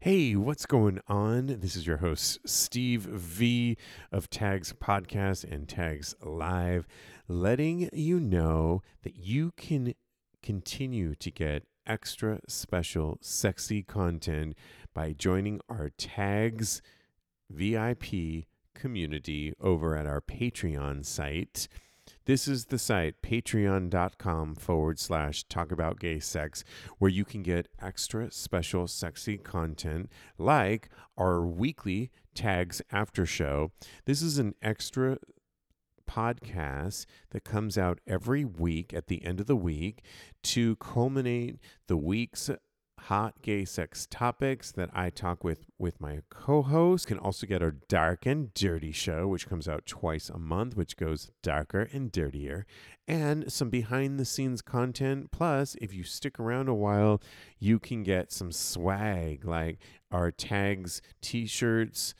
Hey, what's going on? This is your host, Steve V of Tags Podcast and Tags Live, letting you know that you can continue to get extra special, sexy content by joining our Tags VIP community over at our Patreon site. This is the site, patreon.com forward slash talk about gay sex, where you can get extra special sexy content like our weekly tags after show. This is an extra podcast that comes out every week at the end of the week to culminate the week's hot gay sex topics that I talk with with my co-host. Can also get our dark and dirty show, which comes out twice a month, which goes darker and dirtier, and some behind the scenes content. Plus, if you stick around a while, you can get some swag like our tags, t-shirts,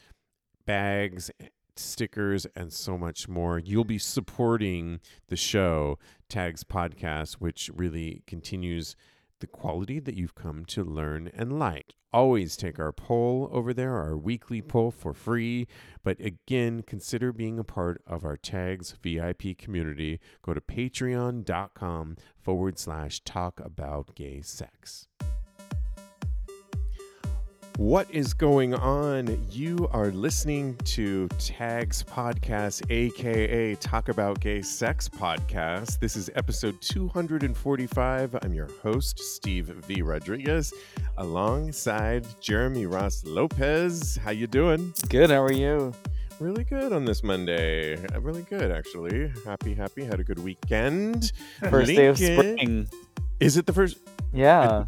bags stickers and so much more. You'll be supporting the show, Tags Podcast, which really continues the quality that you've come to learn and like. Always take our poll over there, our weekly poll for free. But again, consider being a part of our Tags VIP community. Go to patreon.com forward slash talk about gay sex. What is going on? You are listening to Tags Podcast, aka Talk About Gay Sex Podcast. This is episode 245. I'm your host, Steve V. Rodriguez, alongside Jeremy Ross Lopez. How you doing? Good. How are you? Really good on this Monday. Uh, Really good, actually. Happy, happy. Had a good weekend. First day of spring. Is it the first? Yeah,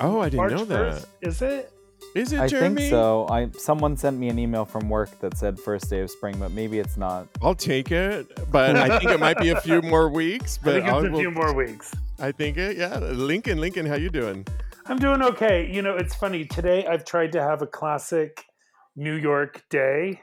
Oh, I didn't March know that. 1st, is it? Is it I Jeremy? think so. I someone sent me an email from work that said first day of spring, but maybe it's not. I'll take it, but I think it might be a few more weeks. I But think it's I'll- a we'll- few more weeks. I think it. Yeah, Lincoln, Lincoln, how you doing? I'm doing okay. You know, it's funny. Today I've tried to have a classic New York day,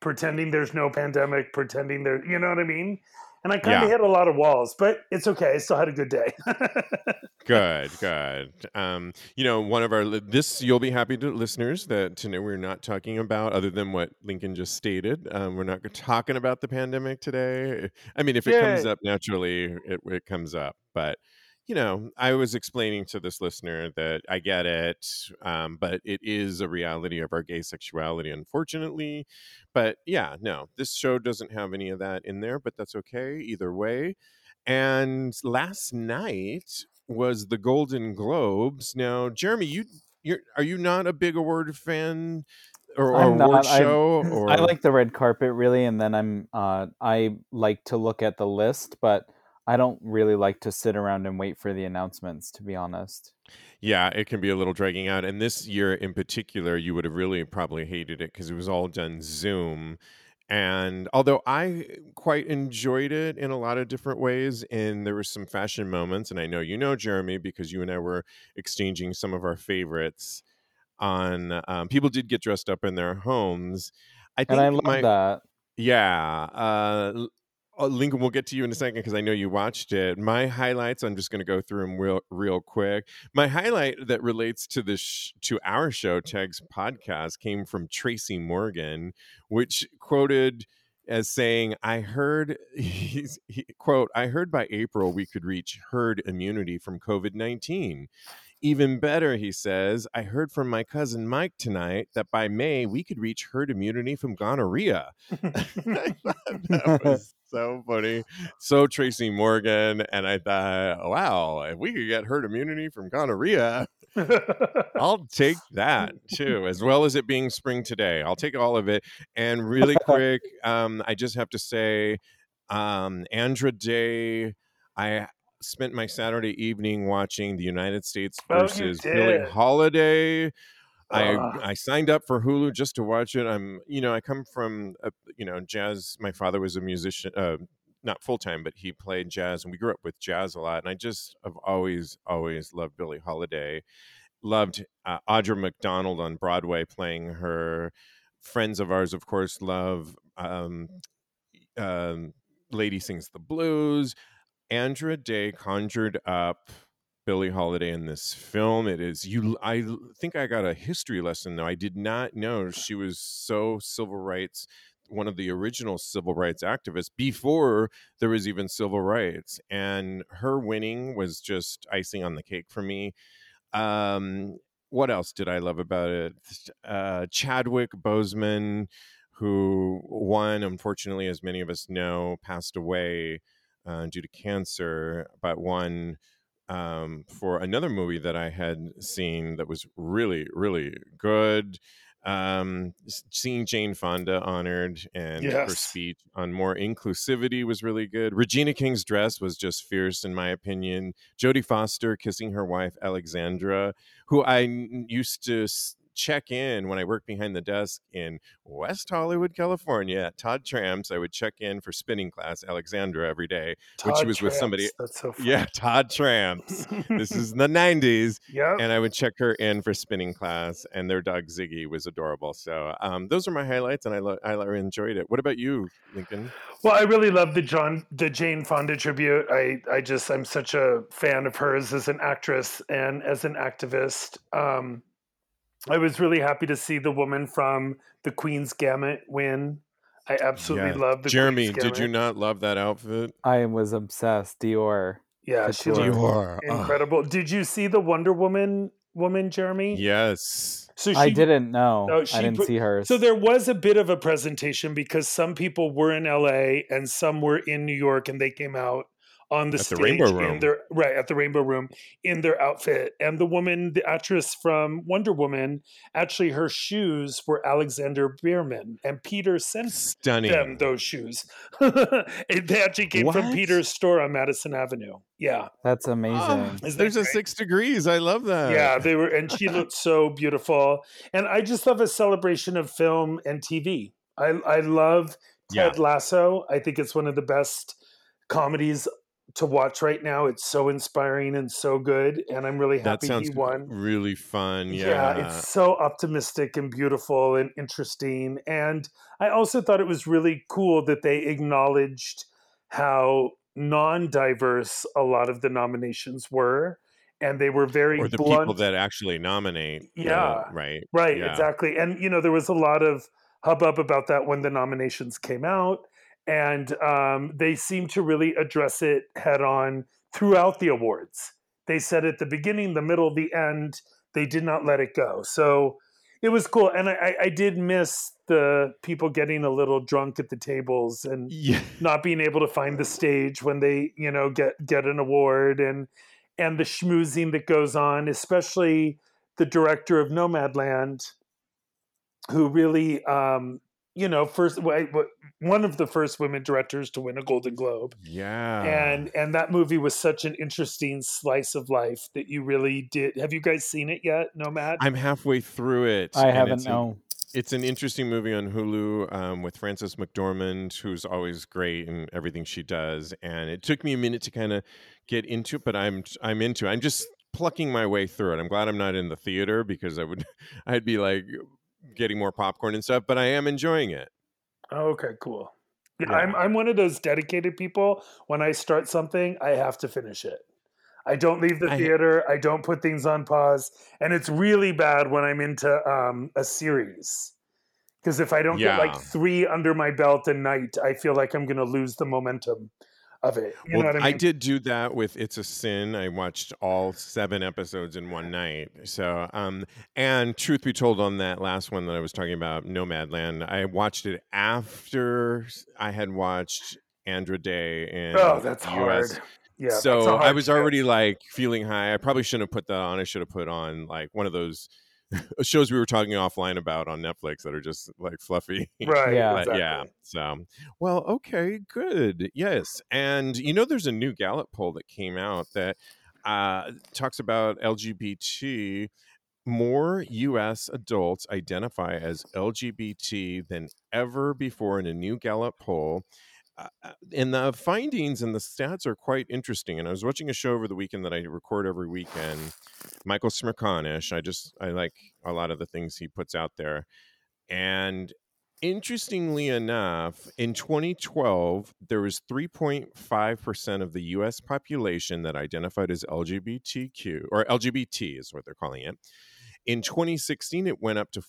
pretending there's no pandemic, pretending there, you know what I mean? And I kind of Yeah. hit a lot of walls, but it's okay. I still had a good day. Good, good. Um, you know, one of our this you'll be happy to listeners that to know we're not talking about other than what Lincoln just stated. Um, we're not talking about the pandemic today. I mean, if it comes up naturally, it it comes up, but. You know, I was explaining to this listener that I get it, um, but it is a reality of our gay sexuality, unfortunately. But yeah, no, this show doesn't have any of that in there, but that's okay either way. And last night was the Golden Globes. Now, Jeremy, you you're are you not a big award fan or, or I'm award not. I'm- show? or I like the red carpet really, and then I'm uh, I like to look at the list, but I don't really like to sit around and wait for the announcements. To be honest, Yeah, it can be a little dragging out. And this year in particular, you would have really probably hated it because it was all done Zoom. And although I quite enjoyed it in a lot of different ways, and there were some fashion moments, and I know you know Jeremy because you and I were exchanging some of our favorites on. Um, people did get dressed up in their homes. I think and I love my, that. yeah. Uh, uh, Lincoln, we'll get to you in a second because I know you watched it. My highlights, I'm just going to go through them real, real quick. My highlight that relates to this sh- to our show, Tags podcast, came from Tracy Morgan, which quoted as saying, "I heard, he's, he, quote, I heard by April we could reach herd immunity from COVID 19." Even better, he says, I heard from my cousin Mike tonight that by May we could reach herd immunity from gonorrhea. I thought that was so funny. So Tracy Morgan. And I thought, wow, if we could get herd immunity from gonorrhea, I'll take that too, as well as it being spring today. I'll take all of it. And really quick, um, I just have to say, um, Andra Day, I spent my Saturday evening watching the United States Oh, versus Billie did. Holiday. I I signed up for Hulu just to watch it. I'm you know I come from a, you know jazz. My father was a musician, uh, not full time, but he played jazz, and we grew up with jazz a lot. And I just have always always loved Billie Holiday. Loved uh, Audra McDonald on Broadway playing her. Friends of ours, of course, love um, um, Lady Sings the Blues. Andra Day conjured up Billie Holiday in this film. It is you. I think I got a history lesson though. I did not know she was so civil rights, one of the original civil rights activists before there was even civil rights, and her winning was just icing on the cake for me. Um, what else did I love about it? Uh, Chadwick Boseman, who won, unfortunately, as many of us know, passed away uh, due to cancer, but won um, for another movie that I had seen that was really, really good. Um, seeing Jane Fonda honored and yes. her speech on more inclusivity was really good. Regina King's dress was just fierce, in my opinion. Jodie Foster kissing her wife Alexandra, who I used to check in when I worked behind the desk in West Hollywood, California at Todd Tramps. I would check in for spinning class Alexandra every day, Todd when she was Tramps. with somebody. That's so funny. Yeah, Todd Tramps. this is the 90s. Yeah. And I would check her in for spinning class, and their dog Ziggy was adorable. So um, those are my highlights, and I, lo- I enjoyed it. What about you, Lincoln? Well, I really love the John, the Jane Fonda tribute. I, I just, I'm such a fan of hers as an actress and as an activist. Um, I was really happy to see the woman from the Queen's Gambit win. I absolutely Yeah. love the Jeremy, Queen's did you not love that outfit? I was obsessed. Dior. Yeah, she Couture. looked Ugh. incredible. Did you see the Wonder Woman woman, Jeremy? Yes. So she, I didn't know. Oh, no, she I didn't put- see hers. So there was a bit of a presentation because some people were in LA and some were in New York, and they came out on the At the stage Rainbow in Room. their right at the Rainbow Room in their outfit. And the woman, the actress from Wonder Woman, actually her shoes were Alexander Birman, and Peter sent Stunning. them those shoes. they actually came from Peter's store on Madison Avenue. Yeah, That's amazing. Ah, Isn't that there's a six degrees. I love that. yeah, they were, and she looked so beautiful. And I just love a celebration of film and TV. I I love Ted Lasso. I think it's one of the best comedies to watch right now. It's so inspiring and so good, and I'm really happy he won. really fun. Yeah. it's so optimistic and beautiful and interesting. And I also thought it was really cool that they acknowledged how non-diverse a lot of the nominations were, and they were very or the blunt. people that actually nominate. the- Yeah. right. Right, Yeah. exactly. And you know, there was a lot of hubbub about that when the nominations came out, and um, they seemed to really address it head on throughout the awards. They said at the beginning, the middle, the end. They did not let it go. So it was cool, and I, I- I did miss the people getting a little drunk at the tables and Yeah. not being able to find the stage when they you know get get an award and and the schmoozing that goes on especially the director of nomadland who really um you know first wa- wa- one of the first women directors to win a golden globe Yeah. and and that movie was such an interesting slice of life that you really did have you guys seen it yet nomad I'm halfway through it. I haven't no. it's an interesting movie on Hulu um, with Frances McDormand, who's always great in everything she does. And it took me a minute to kind of get into it, but I'm I'm into it. I'm just plucking my way through it. I'm glad I'm not in the theater because I would I'd be like getting more popcorn and stuff, but I am enjoying it. Okay cool yeah, Yeah. I'm, I'm one of those dedicated people when i start something i have to finish it I don't leave the theater. I don't put things on pause, and it's really bad when I'm into um, a series. Because if I don't get like three under my belt a night, I feel like I'm going to lose the momentum of it. You well, I mean? did do that with It's a Sin. I watched all seven episodes in one night. So, um, and truth be told, on that last one that I was talking about, Nomadland, I watched it after I had watched Andra Day in Oh, that's the hard. US. Yeah. so I was already like feeling high. I probably shouldn't have put that on. I should have put on like one of those shows we were talking offline about on Netflix that are just like fluffy. right. Yeah. Exactly. yeah. So, well, okay, good. Yes. And you know, there's a new Gallup poll that came out that uh, talks about LGBT. More U.S. adults identify as LGBT than ever before in a new Gallup poll. Uh, uh, and the findings and the stats are quite interesting. And I was watching a show over the weekend that I record every weekend. Michael Smerconish. I just I like a lot of the things he puts out there, and interestingly enough, in 2012, there was 3.5% of the US population that identified as LGBTQ, or LGBT is what they're calling it. In 2016, it went up to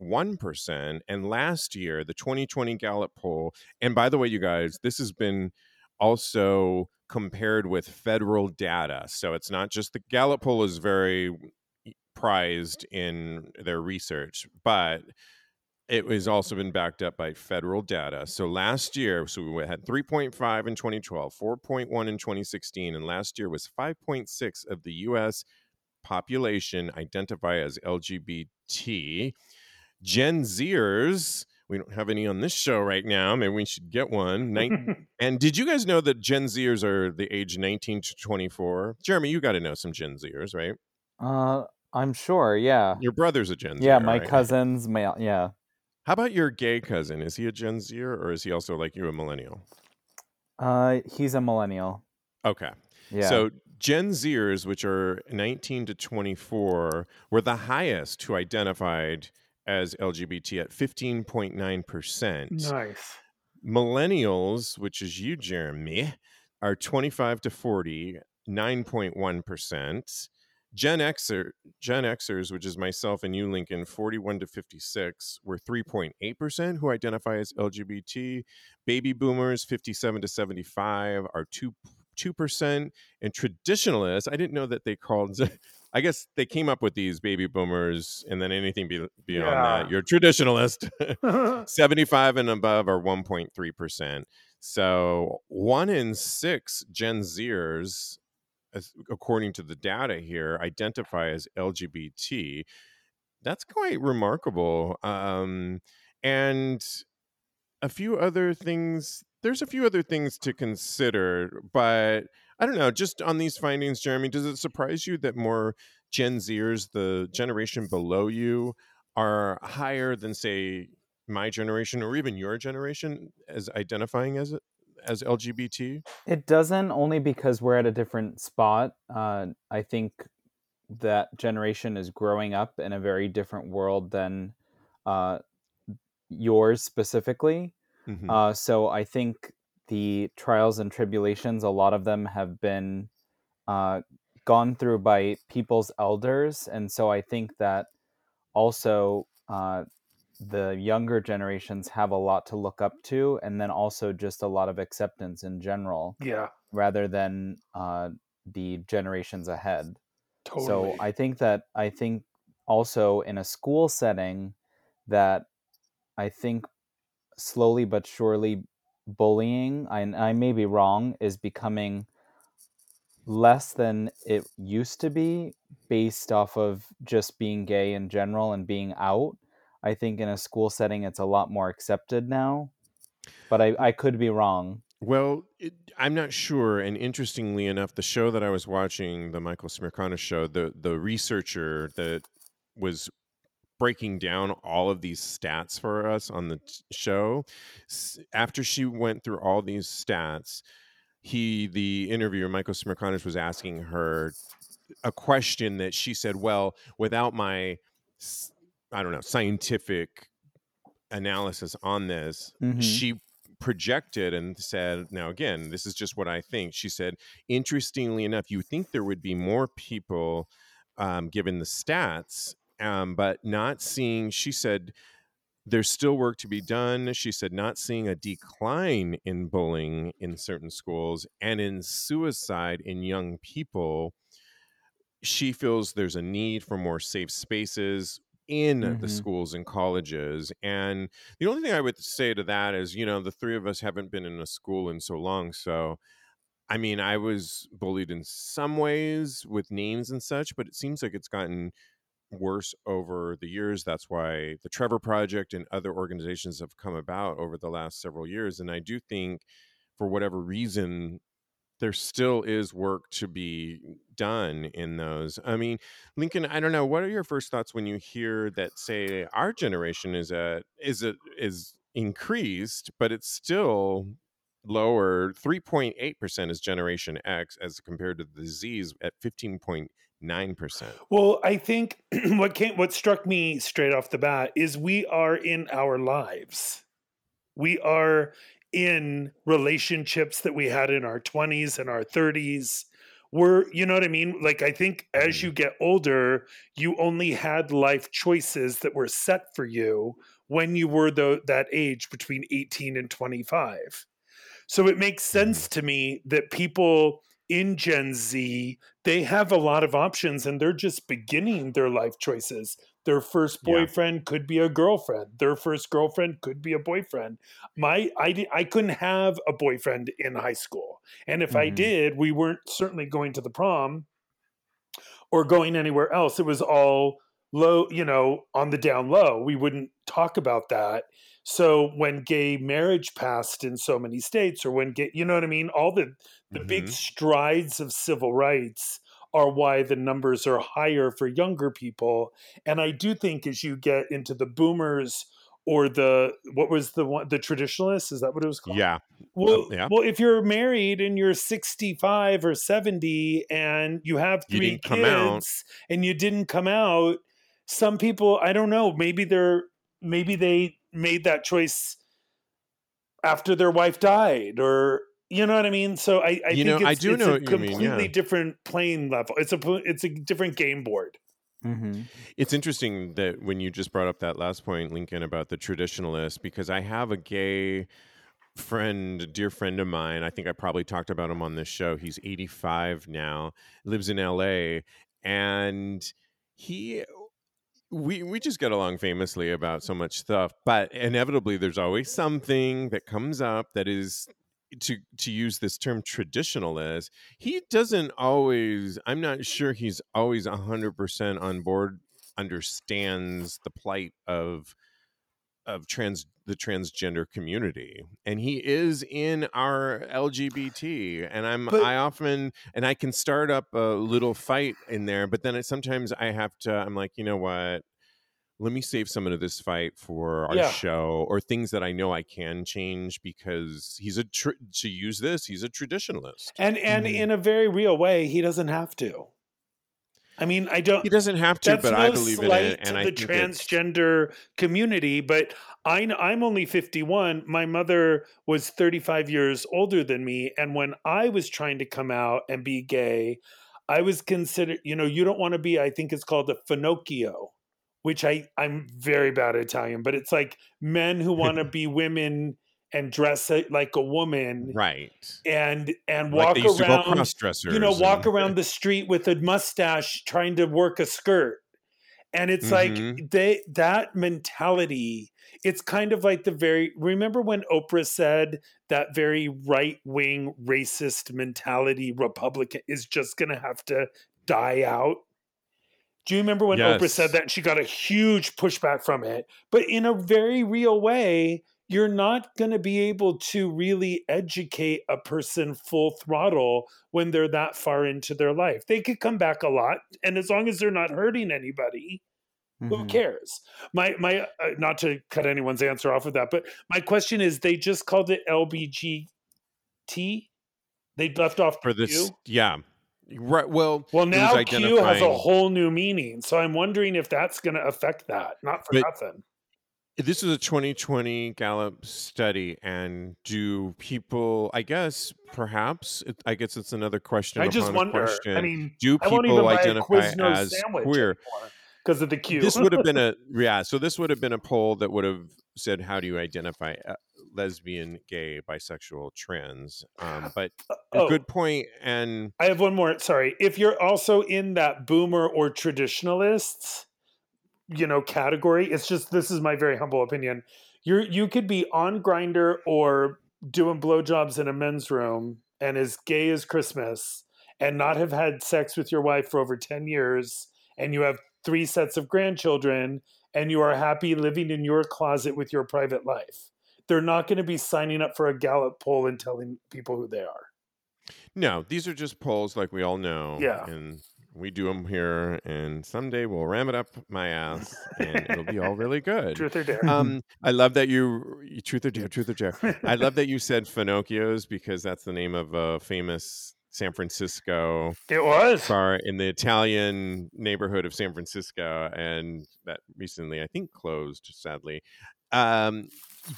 4.1%. And last year, the 2020 Gallup poll, and by the way, you guys, this has been also compared with federal data. So it's not just the Gallup poll is very prized in their research, but it has also been backed up by federal data. So last year, so we had 3.5 in 2012, 4.1 in 2016, and last year was 5.6 of the U.S. population identify as LGBT. Gen Zers, we don't have any on this show right now. Maybe we should get one. Nin- and did you guys know that Gen Zers are the age 19 to 24? Jeremy, you got to know some Gen Zers, right? Uh, I'm sure. Yeah. Your brother's a Gen Z. Yeah, my right? cousins. My yeah. How about your gay cousin? Is he a Gen Zer or is he also like you, a millennial? Uh, he's a millennial. Okay. Yeah. So Gen Zers, which are 19 to 24, were the highest who identified as LGBT at 15.9%. Nice. Millennials, which is you, Jeremy, are 25 to 40, 9.1%. Gen Xer, Gen Xers, which is myself and you, Lincoln, 41 to 56, were 3.8% who identify as LGBT. Baby boomers, 57 to 75, are 2 2%. And traditionalists, I didn't know that they called, I guess they came up with these baby boomers and then anything be, beyond Yeah. that. You're a traditionalist. 75 and above are 1.3%. So one in six Gen Zers, as, according to the data here, identify as LGBT. That's quite remarkable. Um, and a few other things, there's a few other things to consider, but I don't know, just on these findings, Jeremy, does it surprise you that more Gen Zers, the generation below you, are higher than, say, my generation or even your generation as identifying as as LGBT? It doesn't only because we're at a different spot. Uh, I think that generation is growing up in a very different world than uh, yours specifically. Mhm. Uh, so I think the trials and tribulations, a lot of them have been uh, gone through by people's elders. And so I think that also uh, the younger generations have a lot to look up to, and then also just a lot of acceptance in general yeah, rather than uh, the generations ahead. totally. So I think that I think also in a school setting that I think slowly but surely bullying, I, I may be wrong, is becoming less than it used to be based off of just being gay in general and being out. I think in a school setting it's a lot more accepted now. But I, I could be wrong. Well, it, I'm not sure. And interestingly enough, the show that I was watching, the Michael Smirkana show, the the researcher that was breaking down all of these stats for us on the t- show, after she went through all these stats, he, the interviewer, Michael Smerconish, was asking her a question that she said, "Well, without my, I don't know, scientific analysis on this, Mhm. she projected and said, now again, this is just what I think. She said, interestingly enough, you think there would be more people um, given the stats, um, but not seeing, she said, there's still work to be done. She said, not seeing a decline in bullying in certain schools and in suicide in young people. She feels there's a need for more safe spaces in the Mhm. schools and colleges. And the only thing I would say to that is, you know, the three of us haven't been in a school in so long. So, I mean, I was bullied in some ways with names and such, but it seems like it's gotten worse over the years. That's why the Trevor Project and other organizations have come about over the last several years. And I do think, for whatever reason, there still is work to be done in those. I mean, Lincoln, I don't know. What are your first thoughts when you hear that? Say, our generation is a is a is increased, but it's still lower 3.8% is generation x as compared to the z's at 15.8 nine percent. Well, I think what came, what struck me straight off the bat is we are in our lives. We are in relationships that we had in our twenties and our thirties. We're, you know what I mean? Like, I think as you mm-hmm. get older, you only had life choices that were set for you when you were the, that age between 18 and 25. So it makes mm-hmm. sense to me that people in Gen Z, they have a lot of options and they're just beginning their life choices. Their first Yeah. boyfriend could be a girlfriend. Their first girlfriend could be a boyfriend. My I I couldn't have a boyfriend in high school. And if I Mhm. did, we weren't certainly going to the prom or going anywhere else. It was all low, you know, on the down low. We wouldn't talk about that. So when gay marriage passed in so many states, or when gay, you know what I mean, all the the big Mhm. strides of civil rights are why the numbers are higher for younger people. And I do think as you get into the boomers or the what was the one the traditionalists, is that what it was called? Yeah. Well, yeah. well, if you're married and you're 65 or 70 and you have three out. kids and you didn't come out, some people, I don't know, maybe they're maybe they made that choice after their wife died or you know what I mean? So I, I You think know, I it's, do know a you mean, completely yeah. different playing level. It's a it's a different game board. Mm-hmm. It's interesting that when you just brought up that last point, Lincoln, about the traditionalist, because I have a gay friend, dear friend of mine. I think I probably talked about him on this show. He's 85 now, lives in LA, and he we we just get along famously about so much stuff, but inevitably there's always something that comes up that is to to use this term traditionalist he doesn't always i'm not sure he's always 100% on board understands the plight of of trans the transgender community and he is in our lgbt and i'm But- i often and i can start up a little fight in there but then it, sometimes i have to i'm like you know what let me save some of this fight for our Yeah. show or things that i know i can change because he's a tr- to use this he's a traditionalist And and Mhm. in a very real way, he doesn't have to. I mean, I don't he doesn't have to but no i believe in it and i the transgender community but I, i'm only 51 my mother was 35 years older than me and when i was trying to come out and be gay i was considered you know you don't want to be i think it's called a finocchio which i i'm very bad at italian but it's like men who want to be women and dress like a woman right and and like walk used around you know, walk around the street with a mustache trying to work a skirt. And it's Mhm. like they that mentality, it's kind of like the very remember when Oprah said that very right-wing racist mentality Republican is just gonna have to die out. Do you remember when Oprah said that and she got a huge pushback from it? But in a very real way, you're not going to be able to really educate a person full throttle when they're that far into their life. They could come back a lot, and as long as they're not hurting anybody, who Mhm. cares? My my uh, not to cut anyone's answer off of that, but my question is: they just called it LBGT. They left off for Q? this yeah right well Well, now Q has a whole new meaning, so I'm wondering if that's going to affect that. Not for But- nothing. This is a 2020 Gallup study, and do people? I guess perhaps. It, I guess it's another question. I just wonder. question. I mean, do I won't even people identify as queer? because of the Q. This would have been a yeah. So this would have been a poll that would have said, "How do you identify uh, lesbian, gay, bisexual, trans?" Um, but a oh, good point, and I have one more. Sorry. If you're also in that boomer or traditionalists, you know, category, it's just this is my very humble opinion. You're you could be on Grindr or doing blowjobs in a men's room and as gay as Christmas and not have had sex with your wife for over 10 years and you have three sets of grandchildren and you are happy living in your closet with your private life. They're not going to be signing up for a Gallup poll and telling people who they are. no, these are just polls, like we all know. Yeah. and we do them here, and someday we'll ram it up my ass, and it'll be all really good. Truth or dare. Um, I love that you, you truth or dare, truth or dare. I love that you said Finocchios because that's the name of a famous San Francisco. It was. Far in the Italian neighborhood of San Francisco, and that recently, I think, closed. Sadly, um,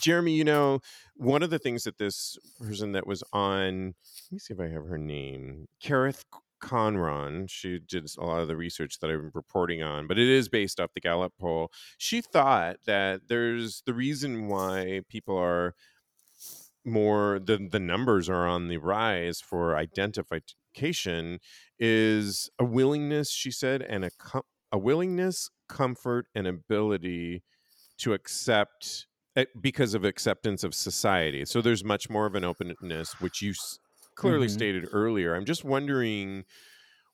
Jeremy, you know, one of the things that this person that was on, let me see if I have her name, Kerith Conron, she did a lot of the research that I'm reporting on, but it is based off the Gallup poll. She thought that there's the reason why people are more the the numbers are on the rise for identification is a willingness she said and a com- a willingness comfort and ability to accept eh, because of acceptance of society so there's much more of an openness which you clearly mm-hmm. stated earlier. I'm just wondering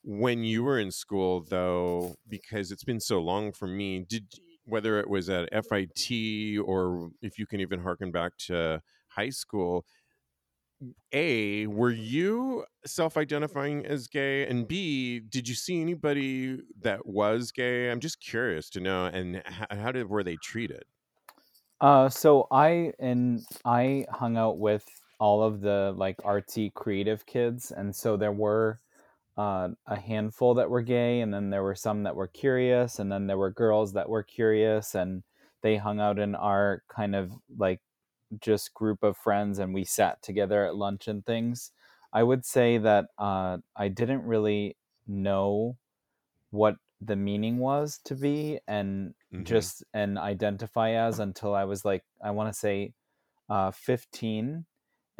when you were in school though because it's been so long for me did whether it was at FIT or if you can even harken back to high school a were you self-identifying as gay? And b did you see anybody that was gay? I'm just curious to know and how, how did were they treated? Uh so i and i hung out with all of the like artsy creative kids and so there were uh, a handful that were gay and then there were some that were curious and then there were girls that were curious and they hung out in our kind of like just group of friends and we sat together at lunch and things. I would say that uh, I didn't really know what the meaning was to be and mm-hmm. just and identify as until I was like I want to say uh, 15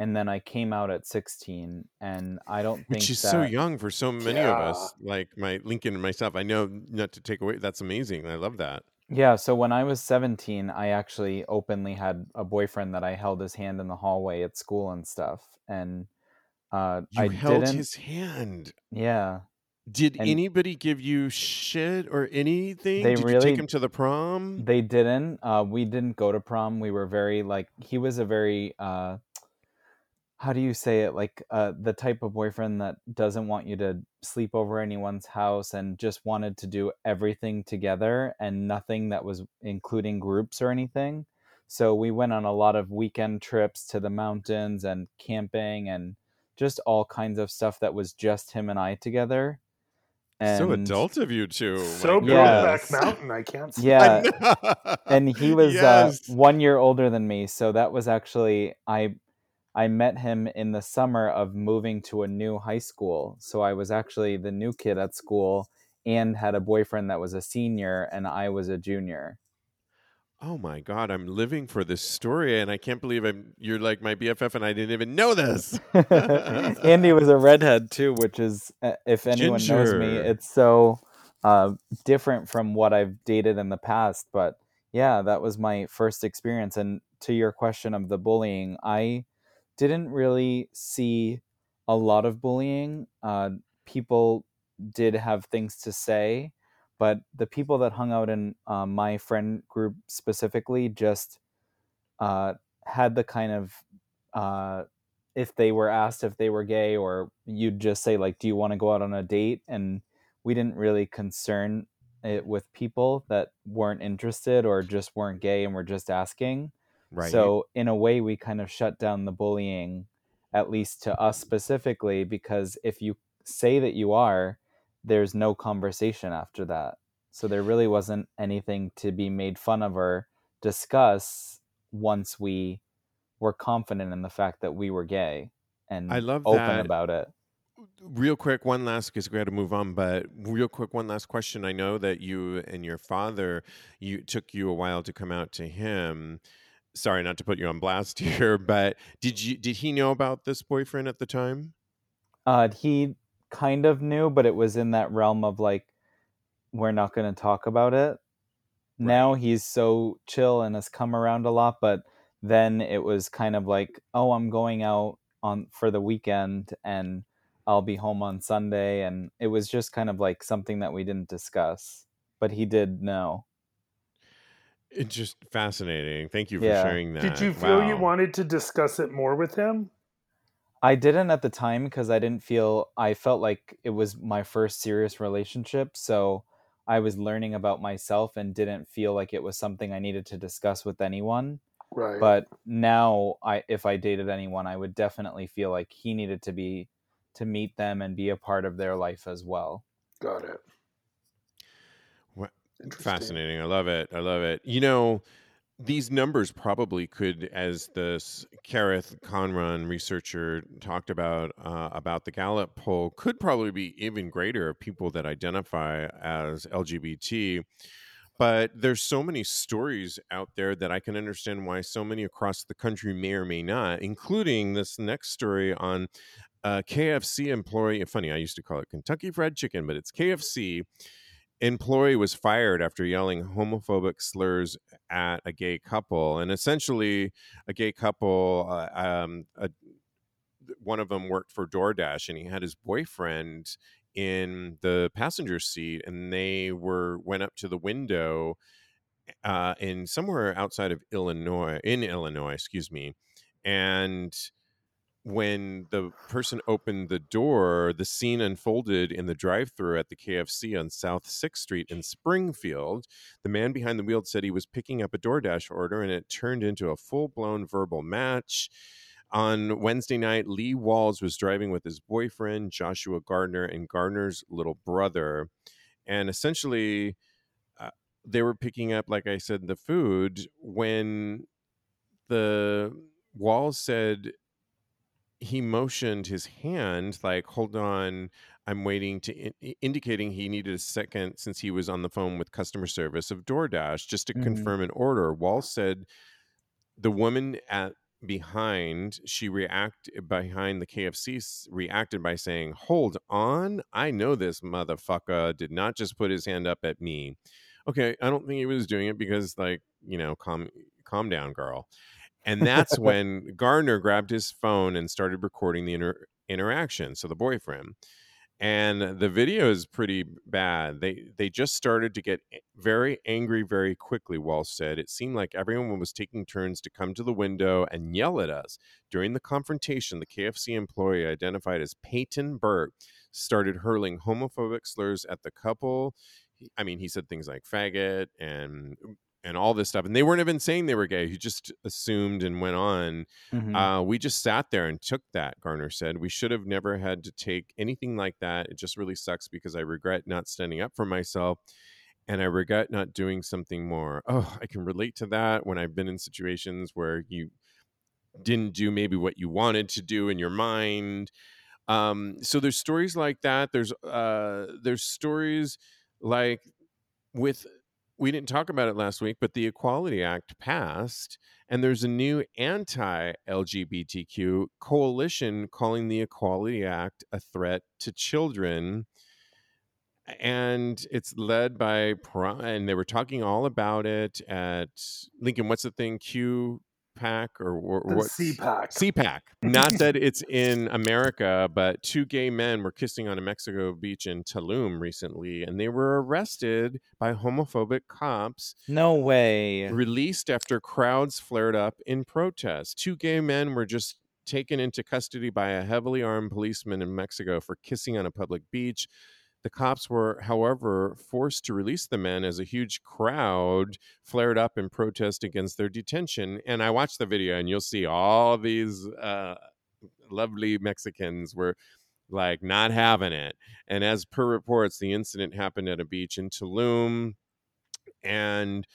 and then I came out at 16 and I don't think which is that, so young for so many yeah. of us like my Lincoln and myself I know not to take away that's amazing I love that yeah, so when I was 17, I actually openly had a boyfriend that I held his hand in the hallway at school and stuff. And uh, you I held didn't. his hand. Yeah. Did and anybody give you shit or anything? They Did really, you take him to the prom? They didn't. Uh, we didn't go to prom. We were very like he was a very uh, how do you say it like uh, the type of boyfriend that doesn't want you to sleep over anyone's house and just wanted to do everything together and nothing that was including groups or anything so we went on a lot of weekend trips to the mountains and camping and just all kinds of stuff that was just him and i together and so adult of you two. So like, yes. Mountain, I can't. See. Yeah, and he was uh, yes. uh, one year older than me, so that was actually I I met him in the summer of moving to a new high school. So I was actually the new kid at school and had a boyfriend that was a senior and I was a junior. Oh my god, I'm living for this story and I can't believe I'm you're like my BFF and I didn't even know this. Andy was a redhead too, which is uh, if anyone Ginger. knows me, it's so uh, different from what I've dated in the past, but yeah, that was my first experience and to your question of the bullying, I didn't really see a lot of bullying. Uh, people did have things to say, but the people that hung out in uh, my friend group specifically just uh, had the kind of uh, if they were asked if they were gay, or you'd just say like, "Do you want to go out on a date?" and we didn't really concern it with people that weren't interested or just weren't gay and were just asking. Right. So in a way, we kind of shut down the bullying, at least to us specifically, because if you say that you are, there's no conversation after that. So there really wasn't anything to be made fun of or discuss once we were confident in the fact that we were gay and I love open that. about it. Real quick, one last because we got to move on. But real quick, one last question. I know that you and your father, you took you a while to come out to him sorry not to put you on blast here, but did you did he know about this boyfriend at the time? Uh, he kind of knew, but it was in that realm of like, we're not going to talk about it. Right. Now he's so chill and has come around a lot, but then it was kind of like, oh, I'm going out on for the weekend and I'll be home on Sunday, and it was just kind of like something that we didn't discuss, but he did know. It's just fascinating. Thank you for Yeah. sharing that. Did you feel you wanted to discuss it more with him? I didn't at the time because I didn't feel I felt like it was my first serious relationship, so I was learning about myself and didn't feel like it was something I needed to discuss with anyone. Right. But now I if I dated anyone, I would definitely feel like he needed to be to meet them and be a part of their life as well. Got it. Fascinating. I love it. I love it. You know, these numbers probably could, as this Kerith Conron researcher talked about uh, about the Gallup poll, could probably be even greater of people that identify as LGBT. But there's so many stories out there that I can understand why so many across the country may or may not, including this next story on a KFC employee. Funny, I used to call it Kentucky Fried Chicken, but it's KFC employee was fired after yelling homophobic slurs at a gay couple and essentially a gay couple uh, um, a, one of them worked for DoorDash and he had his boyfriend in the passenger seat and they were went up to the window uh, in somewhere outside of Illinois in Illinois excuse me and when the person opened the door, the scene unfolded in the drive through at the KFC on South 6th Street in Springfield. The man behind the wheel said he was picking up a DoorDash order, and it turned into a full blown verbal match. On Wednesday night, Lee Walls was driving with his boyfriend, Joshua Gardner, and Gardner's little brother. And essentially, uh, they were picking up, like I said, the food when the Walls said he motioned his hand like hold on i'm waiting to in- indicating he needed a second since he was on the phone with customer service of doordash just to mm-hmm. confirm an order wall said the woman at behind she reacted behind the kfc reacted by saying hold on? I know this motherfucker did not just put his hand up at me. Okay i don't think he was doing it because like you know calm calm down girl and that's when Gardner grabbed his phone and started recording the inter- interaction. So the boyfriend. And the video is pretty bad. They they just started to get very angry very quickly. Wall said it seemed like everyone was taking turns to come to the window and yell at us. During the confrontation, the KFC employee identified as Peyton Burke started hurling homophobic slurs at the couple. I mean, he said things like faggot and and all this stuff and they weren't even saying they were gay he just assumed and went on mm-hmm. uh, we just sat there and took that Gardner said we should have never had to take anything like that it just really sucks because i regret not standing up for myself and i regret not doing something more oh i can relate to that when i've been in situations where you didn't do maybe what you wanted to do in your mind um, so there's stories like that there's uh, there's stories like with we didn't talk about it last week, but the Equality Act passed, and there's a new anti LGBTQ coalition calling the Equality Act a threat to children. And it's led by, and they were talking all about it at Lincoln. What's the thing? Q pack or, or what? CPAC. CPAC. Not that it's in America, but two gay men were kissing on a Mexico beach in Tulum recently, and they were arrested by homophobic cops. No way. Released after crowds flared up in protest. Two gay men were just taken into custody by a heavily armed policeman in Mexico for kissing on a public beach. The cops were, however, forced to release the men as a huge crowd flared up in protest against their detention. And I watched the video, and you'll see all these uh, lovely Mexicans were like not having it. And as per reports, the incident happened at a beach in Tulum. And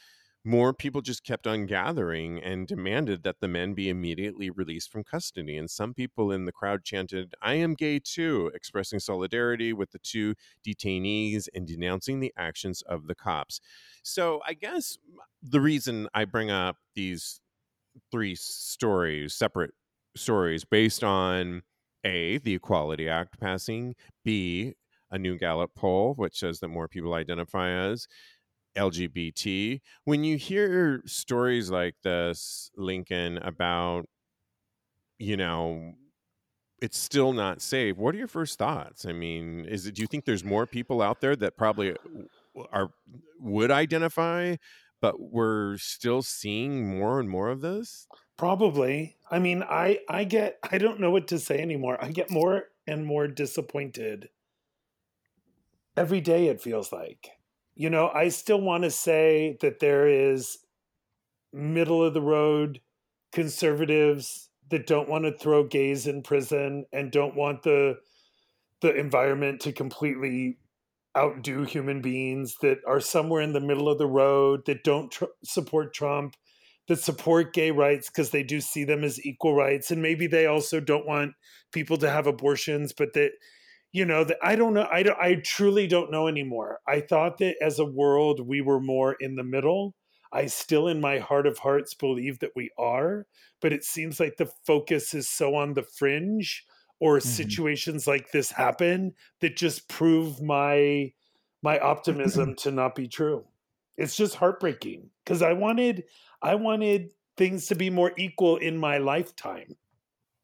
more people just kept on gathering and demanded that the men be immediately released from custody. And some people in the crowd chanted, I am gay too, expressing solidarity with the two detainees and denouncing the actions of the cops. So I guess the reason I bring up these three stories, separate stories, based on A, the Equality Act passing, B, a new Gallup poll, which says that more people identify as, LGBT. When you hear stories like this, Lincoln, about, you know, it's still not safe. What are your first thoughts? I mean, is it, do you think there's more people out there that probably are would identify, but we're still seeing more and more of this? Probably. I mean, I I get I don't know what to say anymore. I get more and more disappointed every day it feels like you know, I still want to say that there is middle of the road conservatives that don't want to throw gays in prison and don't want the the environment to completely outdo human beings that are somewhere in the middle of the road that don't tr- support Trump that support gay rights because they do see them as equal rights. And maybe they also don't want people to have abortions but that you know that i don't know I, don't, I truly don't know anymore i thought that as a world we were more in the middle i still in my heart of hearts believe that we are but it seems like the focus is so on the fringe or mm-hmm. situations like this happen that just prove my my optimism to not be true it's just heartbreaking because i wanted I wanted things to be more equal in my lifetime.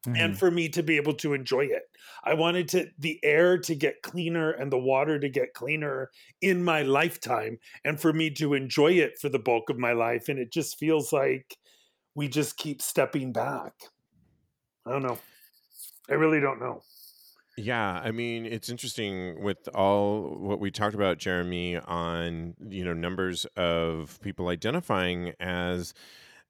Mm-hmm. and for me to be able to enjoy it. I wanted to the air to get cleaner and the water to get cleaner in my lifetime and for me to enjoy it for the bulk of my life and it just feels like we just keep stepping back. I don't know. I really don't know. Yeah, I mean, it's interesting with all what we talked about, Jeremy, on you know numbers of people identifying as,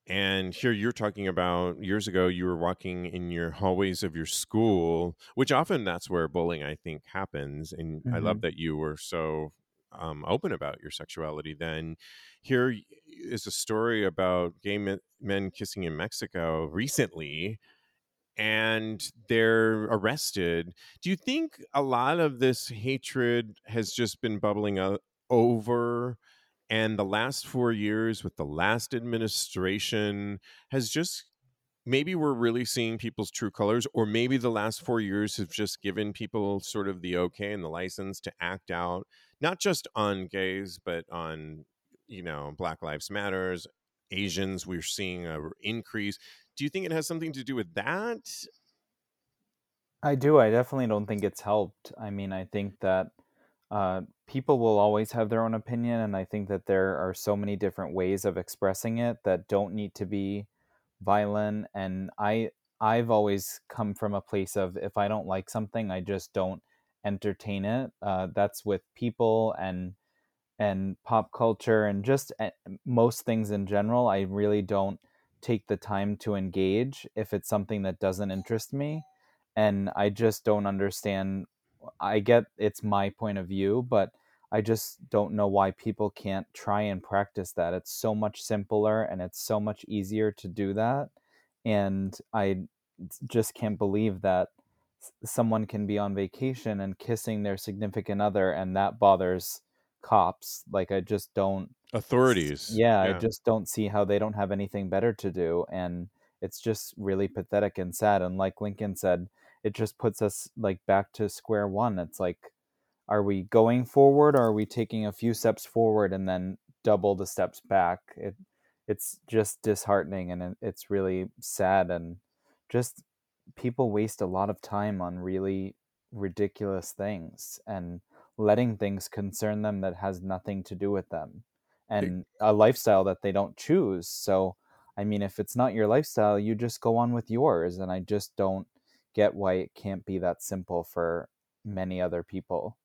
and here you're talking about years ago you were walking in your hallways of your school, which often that's where bullying I think happens, and I love mm-hmm. that you were so um, open about your sexuality. Then here is a story about gay men kissing in Mexico recently and they're arrested. Do you think a lot of this hatred has just been bubbling up over? And the last four years with the last administration has just maybe we're really seeing people's true colors, or maybe the last four years have just given people sort of the okay and the license to act out, not just on gays, but on, you know, Black Lives Matters, Asians. We're seeing a increase. Do you think it has something to do with that? I do. I definitely don't think it's helped. I mean, I think that uh, people will always have their own opinion, and I think that there are so many different ways of expressing it that don't need to be violent. And I, I've always come from a place of if I don't like something, I just don't entertain it. Uh, that's with people and and pop culture and just eh, most things in general. I really don't take the time to engage if it's something that doesn't interest me and i just don't understand i get it's my point of view but i just don't know why people can't try and practice that it's so much simpler and it's so much easier to do that and i just can't believe that someone can be on vacation and kissing their significant other and that bothers cops like i just don't authorities. Yeah, yeah, I just don't see how they don't have anything better to do. And it's just really pathetic and sad. And like Lincoln said, it just puts us like back to square one. It's like, are we going forward or are we taking a few steps forward and then double the steps back? It it's just disheartening and it's really sad and just people waste a lot of time on really ridiculous things and letting things concern them that has nothing to do with them and a lifestyle that they don't choose. So, I mean, if it's not your lifestyle, you just go on with yours. And I just don't get why it can't be that simple for many other people.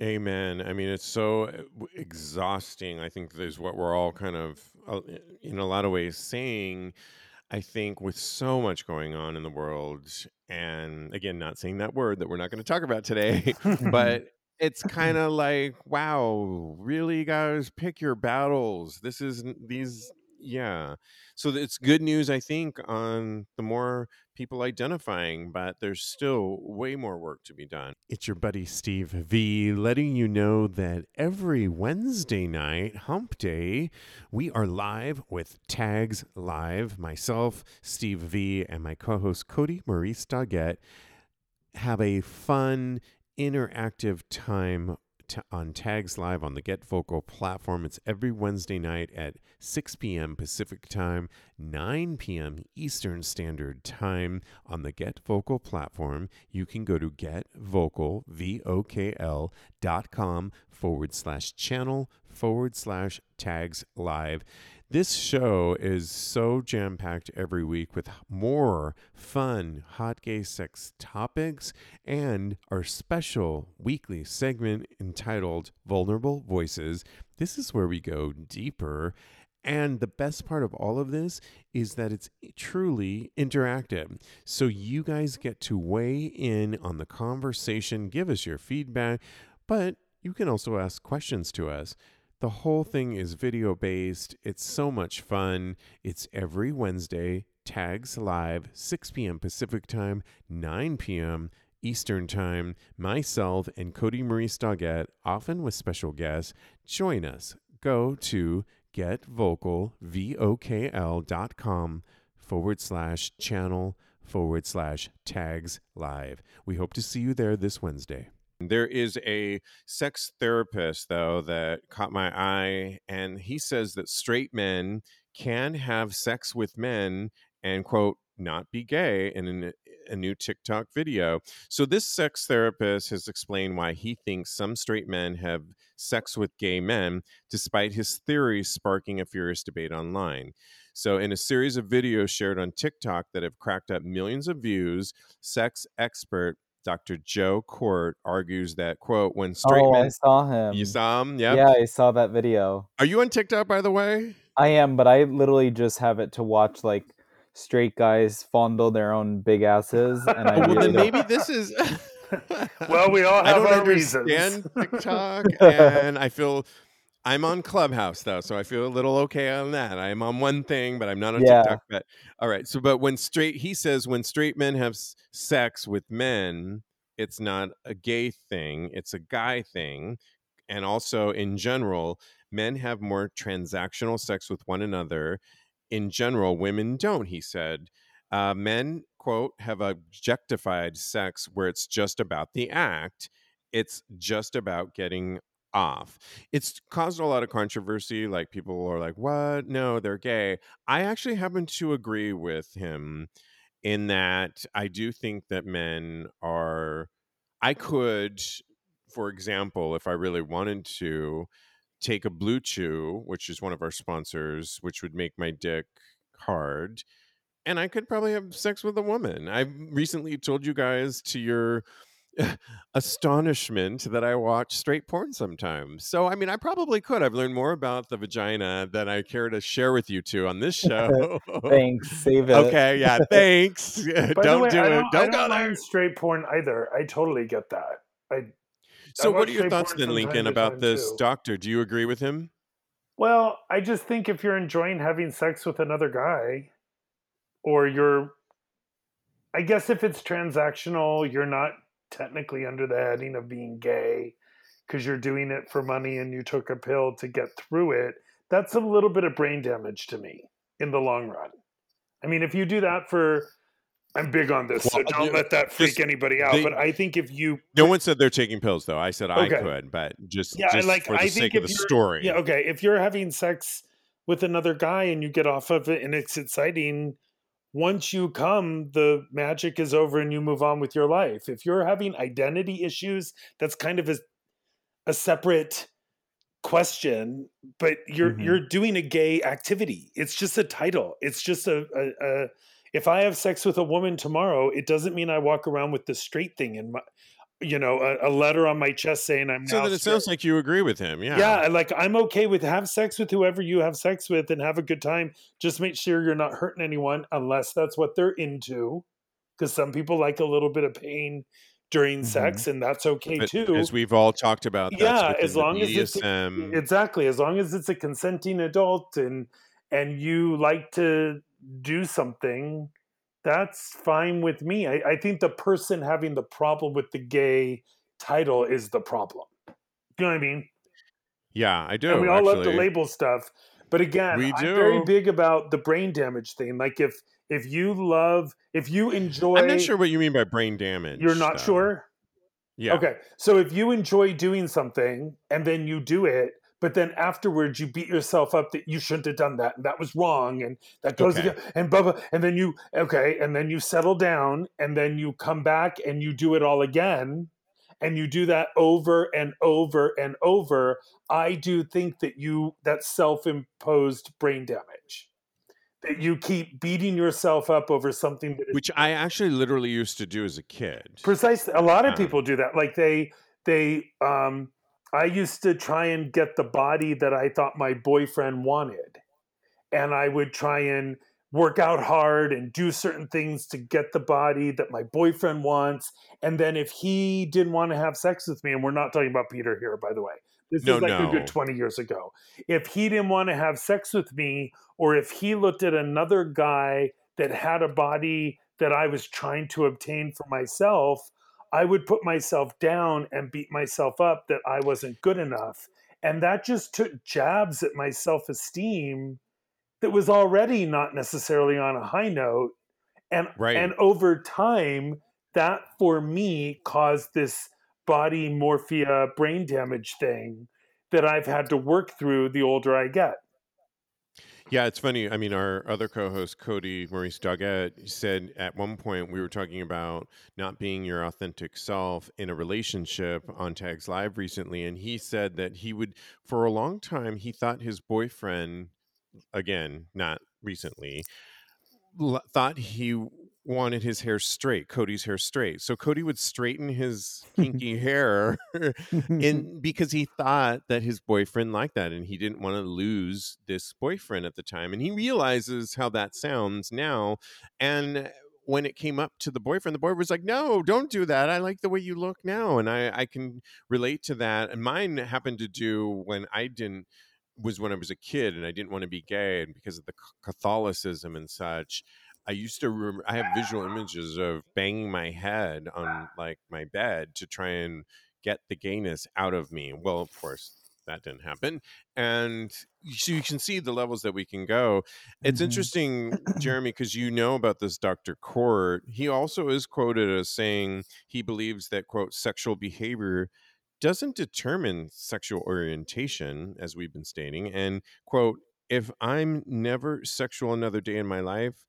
Amen. I mean, it's so uh, exhausting. I think is what we're all kind of, uh, in a lot of ways, saying. I think with so much going on in the world, and again, not saying that word that we're not going to talk about today, but it's kind of like, wow, really, guys, pick your battles. This is these, yeah. So it's good news, I think, on the more people identifying, but there's still way more work to be done. It's your buddy Steve V letting you know that every Wednesday night, Hump Day, we are live with Tags Live. Myself, Steve V, and my co host Cody Maurice Doggett have a fun interactive time to, on Tags Live on the Get Vokal platform. It's every Wednesday night at 6 p.m. Pacific Time, 9 p.m. Eastern Standard Time on the Get Vokal platform. You can go to getvokal, V-O-K-L, dot com forward slash channel forward slash tags live. This show is so jam packed every week with more fun hot gay sex topics and our special weekly segment entitled Vulnerable Voices. This is where we go deeper And the best part of all of this is that it's truly interactive. So you guys get to weigh in on the conversation, give us your feedback, but you can also ask questions to us. The whole thing is video based. It's so much fun. It's every Wednesday, tags live, 6 p.m. Pacific time, 9 p.m. Eastern Time. Myself and Cody Maurice Doggett, often with special guests, join us. Go to getvokal.com forward slash channel forward slash tags live. We hope to see you there this Wednesday. There is a sex therapist, though, that caught my eye, and he says that straight men can have sex with men and, quote, not be gay in an, eh, a new TikTok video. So, this sex therapist has explained why he thinks some straight men have sex with gay men, despite his theories sparking a furious debate online. So, in a series of videos shared on TikTok that have cracked up millions of views, sex expert Dr. Joe Kort argues that, quote, when straight oh, men. I saw him. You saw him? Yep. Yeah, I saw that video. Are you on TikTok, by the way? I am, but I literally just have it to watch like straight guys fondle their own big asses, and I well, really then don't. maybe this is. Well, we all I have don't our understand reasons. TikTok, and I feel I'm on Clubhouse though, so I feel a little okay on that. I'm on one thing, but I'm not on Yeah. TikTok. But all right, so but when straight, he says when straight men have sex with men, it's not a gay thing; it's a guy thing, and also in general, men have more transactional sex with one another. In general, women don't. He said. Uh, men, quote, have objectified sex where it's just about the act. It's just about getting off. It's caused a lot of controversy. Like people are like, what? No, they're gay. I actually happen to agree with him in that I do think that men are, I could, for example, if I really wanted to, take a BlueChew, which is one of our sponsors, which would make my dick hard and I could probably have sex with a woman. I recently told you guys to your astonishment that I watch straight porn sometimes. So, I mean, I probably could. I've learned more about the vagina than I care to share with you two on this show. Thanks, save it. okay, yeah, thanks. Don't way, do I it. don't, I Don't, don't go there. straight porn either. I totally get that. I So, I what are your thoughts then, Lincoln, about this too. doctor? Do you agree with him? Well, I just think if you're enjoying having sex with another guy, or you're, I guess if it's transactional, you're not technically under the heading of being gay because you're doing it for money and you took a pill to get through it. That's a little bit of brain damage to me in the long run. I mean, if you do that for, I'm big on this, so don't let that freak just- anybody out. they- but I think if you No one said they're taking pills, though. I said I could, but just, Yeah, just like, for the I sake think of the story. Yeah, okay. If you're having sex with another guy and you get off of it and it's exciting, once you come, the magic is over and you move on with your life. If you're having identity issues, that's kind of a, a separate question, but you're Mhm. you're doing a gay activity. It's just a title. It's just a, a, a if I have sex with a woman tomorrow, it doesn't mean I walk around with the straight thing in my you know, a, a letter on my chest saying I'm So then it straight. sounds like you agree with him. Yeah. Yeah, like I'm okay with have sex with whoever you have sex with and have a good time. Just make sure you're not hurting anyone unless that's what they're into. Because some people like a little bit of pain during Mhm. sex, and that's okay But too. As we've all talked about, that's Yeah, as long as it's- exactly, as long as it's a consenting adult and and you like to do something, that's fine with me. I, I think the person having the problem with the gay title is the problem. You know what I mean? yeah, I do. and we all love actually. to label stuff but again We i'm very big about the brain damage thing like if if you love if you enjoy I'm not sure what you mean by brain damage. you're not though. sure Yeah. okay so if you enjoy doing something and then you do it but then afterwards you beat yourself up that you shouldn't have done that and that was wrong and that goes Okay. again and blah, blah and then you okay and then you settle down and then you come back and you do it all again and you do that over and over and over i do think that you that self-imposed brain damage that you keep beating yourself up over something that is Which I actually literally used to do as a kid. precisely a lot of Um, people do that like they they um i used to try and get the body that i thought my boyfriend wanted and I would try and work out hard and do certain things to get the body that my boyfriend wants. And then if he didn't want to have sex with me, and we're not talking about Peter here, by the way, this No, is like no. a good 20 years ago. If he didn't want to have sex with me, or if he looked at another guy that had a body that I was trying to obtain for myself, I would put myself down and beat myself up that I wasn't good enough. And that just took jabs at my self esteem that was already not necessarily on a high note. And, Right. and over time, that for me caused this body morphia brain damage thing that I've had to work through the older I get. Yeah, it's funny. I mean, our other co-host Cody Maurice Doggett said at one point we were talking about not being your authentic self in a relationship on Tags Live recently, and he said that he would, for a long time, he thought his boyfriend, again, not recently, l- thought he wanted his hair straight, Cody's hair straight. So Cody would straighten his kinky hair in because he thought that his boyfriend liked that and he didn't want to lose this boyfriend at the time and he realizes how that sounds now and when it came up to the boyfriend the boyfriend was like no don't do that i like the way you look now and i i can relate to that and mine happened to do when i didn't was when i was a kid and i didn't want to be gay and because of the catholicism and such I used to remember, I have visual images of banging my head on like my bed to try and get the gayness out of me. Well, of course, that didn't happen. And so you can see the levels that we can go. It's Mhm. interesting, Jeremy, because you know about this Dr. Kort. He also is quoted as saying he believes that, quote, sexual behavior doesn't determine sexual orientation, as we've been stating. And, quote, if I'm never sexual another day in my life,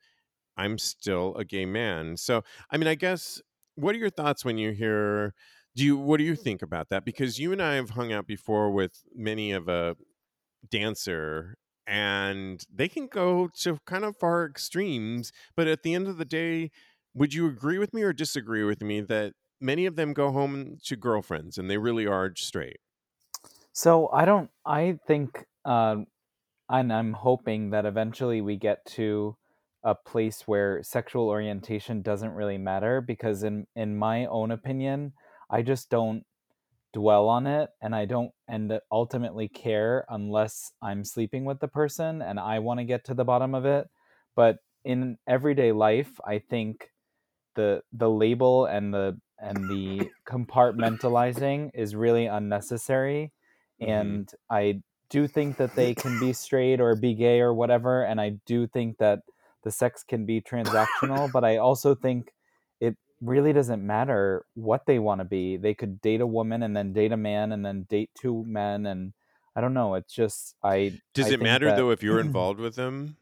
I'm still a gay man. So, I mean, I guess what are your thoughts when you hear do you what do you think about that? Because you and I have hung out before with many of a dancer and they can go to kind of far extremes, but at the end of the day, would you agree with me or disagree with me that many of them go home to girlfriends and they really are straight? So I don't. I think, uh, and I'm hoping that eventually we get to a place where sexual orientation doesn't really matter. Because in in my own opinion, I just don't dwell on it, and I don't and ultimately care unless I'm sleeping with the person and I want to get to the bottom of it. But in everyday life, I think the the label and the and the compartmentalizing is really unnecessary Mhm. and i do think that they can be straight or be gay or whatever and i do think that the sex can be transactional but i also think it really doesn't matter what they want to be they could date a woman and then date a man and then date two men and i don't know it's just i Does I it matter that- though if you're involved with them?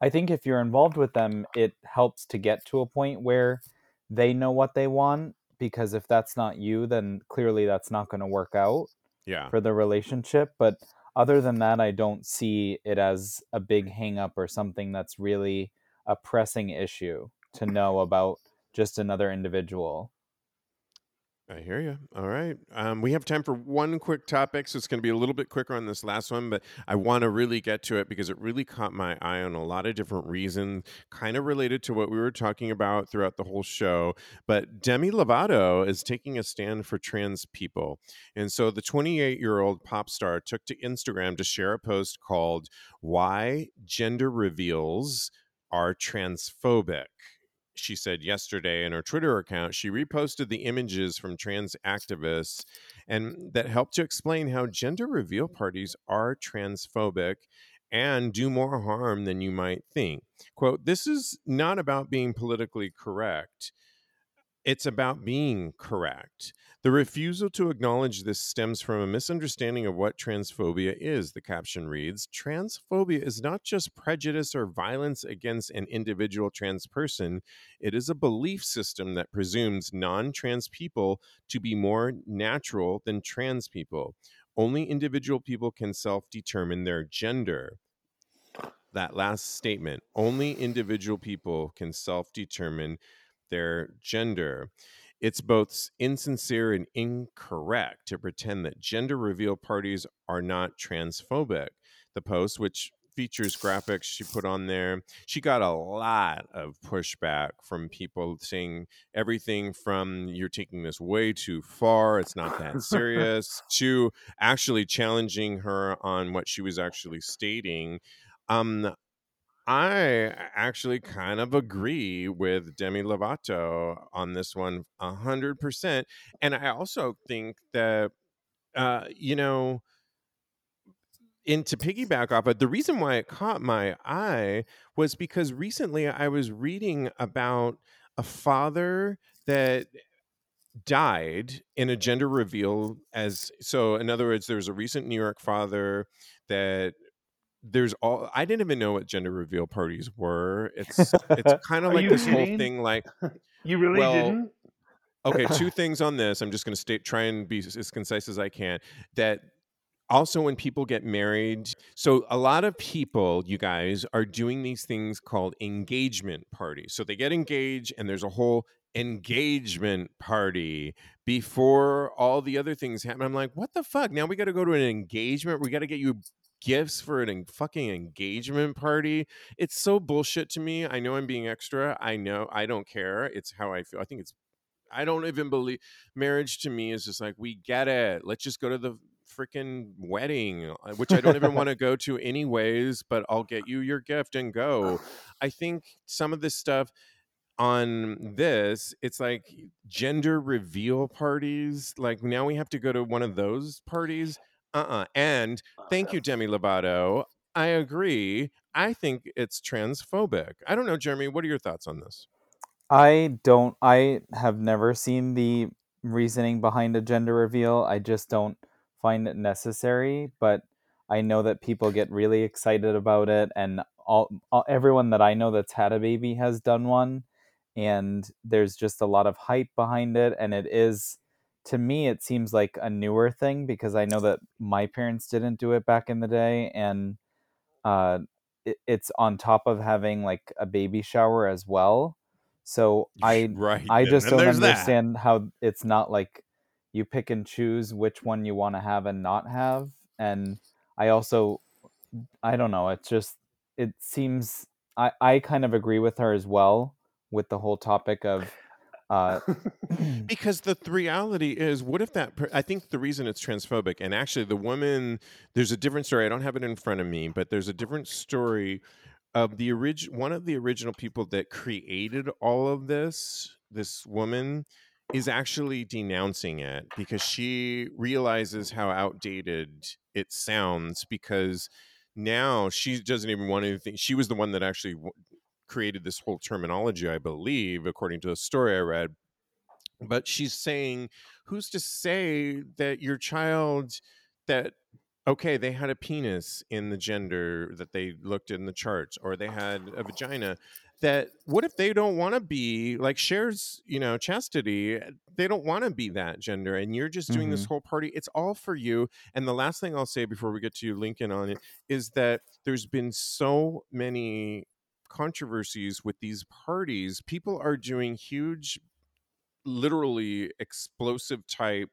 I think if you're involved with them, it helps to get to a point where they know what they want. Because if that's not you, then clearly that's not going to work out Yeah. for the relationship. But other than that, I don't see it as a big hang up or something that's really a pressing issue to know about just another individual. I hear you. All right. Um, we have time for one quick topic, so it's going to be a little bit quicker on this last one, but I want to really get to it because it really caught my eye on a lot of different reasons, kind of related to what we were talking about throughout the whole show. But Demi Lovato is taking a stand for trans people. And so the 28 year old pop star took to Instagram to share a post called Why Gender Reveals Are Transphobic she said yesterday in her Twitter account, she reposted the images from trans activists and that helped to explain how gender reveal parties are transphobic and do more harm than you might think. Quote, this is not about being politically correct. It's about being correct. The refusal to acknowledge this stems from a misunderstanding of what transphobia is, the caption reads. Transphobia is not just prejudice or violence against an individual trans person, it is a belief system that presumes non trans people to be more natural than trans people. Only individual people can self determine their gender. That last statement only individual people can self determine their gender. It's both insincere and incorrect to pretend that gender reveal parties are not transphobic. The post, which features graphics she put on there. She got a lot of pushback from people saying everything from you're taking this way too far, it's not that serious, to actually challenging her on what she was actually stating. Um, I actually kind of agree with Demi Lovato on this one, a hundred percent. And I also think that, uh, you know, and to piggyback off it, the reason why it caught my eye was because recently I was reading about a father that died in a gender reveal as so in other words there was a recent new york father that there's all i didn't even know what gender reveal parties were. It's it's kind of like this whole thing like You really Well, didn't? okay two things on this i'm just going to state try and be as as concise as i can that also when people get married so a lot of people you guys are doing these things called engagement parties. So they get engaged and there's a whole engagement party before all the other things happen. I'm like what the fuck? Now we got to go to an engagement? We got to get you gifts for an fucking engagement party it's so bullshit to me i know i'm being extra i know i don't care it's how i feel i think it's I don't even believe marriage to me is just like we get it. Let's just go to the freaking wedding, uh, which I don't even want to go to anyways, but I'll get you your gift and go. I think some of this stuff on this, it's like gender reveal parties. Like now we have to go to one of those parties. Uh-uh. And oh, thank you, Demi Lovato. I agree. I think it's transphobic. I don't know, Jeremy. What are your thoughts on this? I don't. I have never seen the reasoning behind a gender reveal. I just don't find it necessary. But I know that people get really excited about it, and all, all everyone that I know that's had a baby has done one, and there's just a lot of hype behind it. And it is, to me, it seems like a newer thing because I know that my parents didn't do it back in the day, and uh, it, it's on top of having like a baby shower as well. So I right. I just don't there's that. understand how it's not like you pick and choose which one you want to have and not have. And I also I don't know, it's just it seems I I kind of agree with her as well with the whole topic of uh because the, the reality is what if that per- i think the reason it's transphobic and actually the woman there's a different story i don't have it in front of me but there's a different story of the original one of the original people that created all of this this woman is actually denouncing it because she realizes how outdated it sounds because now she doesn't even want anything she was the one that actually w- created this whole terminology i believe according to a story i read but she's saying who's to say that your child that okay they had a penis in the gender that they looked in the charts or they had a vagina that what if they don't want to be like Cher's you know chastity they don't want to be that gender and you're just doing this Mhm. whole party it's all for you and the last thing i'll say before we get to you lincoln on it is that there's been so many controversies with these parties people are doing huge literally explosive type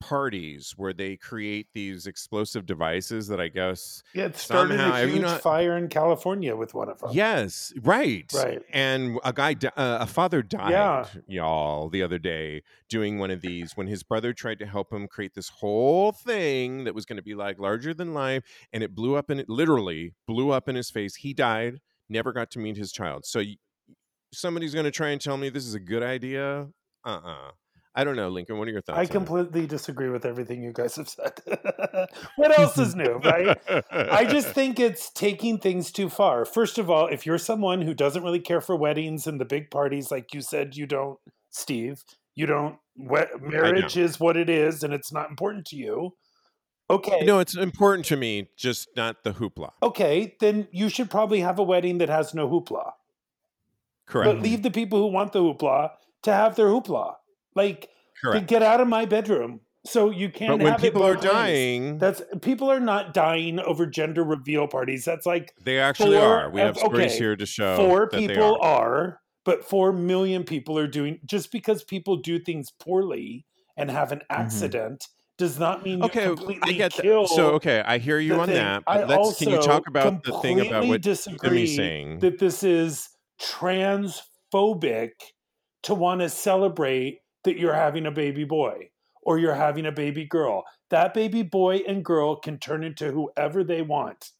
parties where they create these explosive devices that I guess yeah, it started somehow- a huge fire in California with one of them. yes right Right. and a guy di- uh, a father died Yeah. y'all the other day doing one of these when his brother tried to help him create this whole thing that was going to be like larger than life and it blew up and it literally blew up in his face he died never got to meet his child so somebody's going to try and tell me this is a good idea uh-uh I don't know, Lincoln. What are your thoughts? I completely disagree with everything you guys have said. what else is new, right? I just think it's taking things too far. First of all, if you're someone who doesn't really care for weddings and the big parties, like you said, you don't, Steve, you don't, we- marriage is what it is and it's not important to you. Okay. no, it's important to me, just not the hoopla. Okay, then you should probably have a wedding that has no hoopla. Correct. But leave the people who want the hoopla to have their hoopla. Like, Correct. get out of my bedroom. So you can't But when people are ways. dying, That's people are not dying over gender reveal parties. That's like they actually four are. We have stories here to show four that they people are. are. but four million people are doing just because people do things poorly and have an Mm-hmm. accident does not mean Okay, I completely get that. So okay, I hear you on thing. that. I But let's can you talk about the thing about what Jimmy's saying? that this is transphobic to want to celebrate that you're having a baby boy or you're having a baby girl. That baby boy and girl can turn into whoever they want.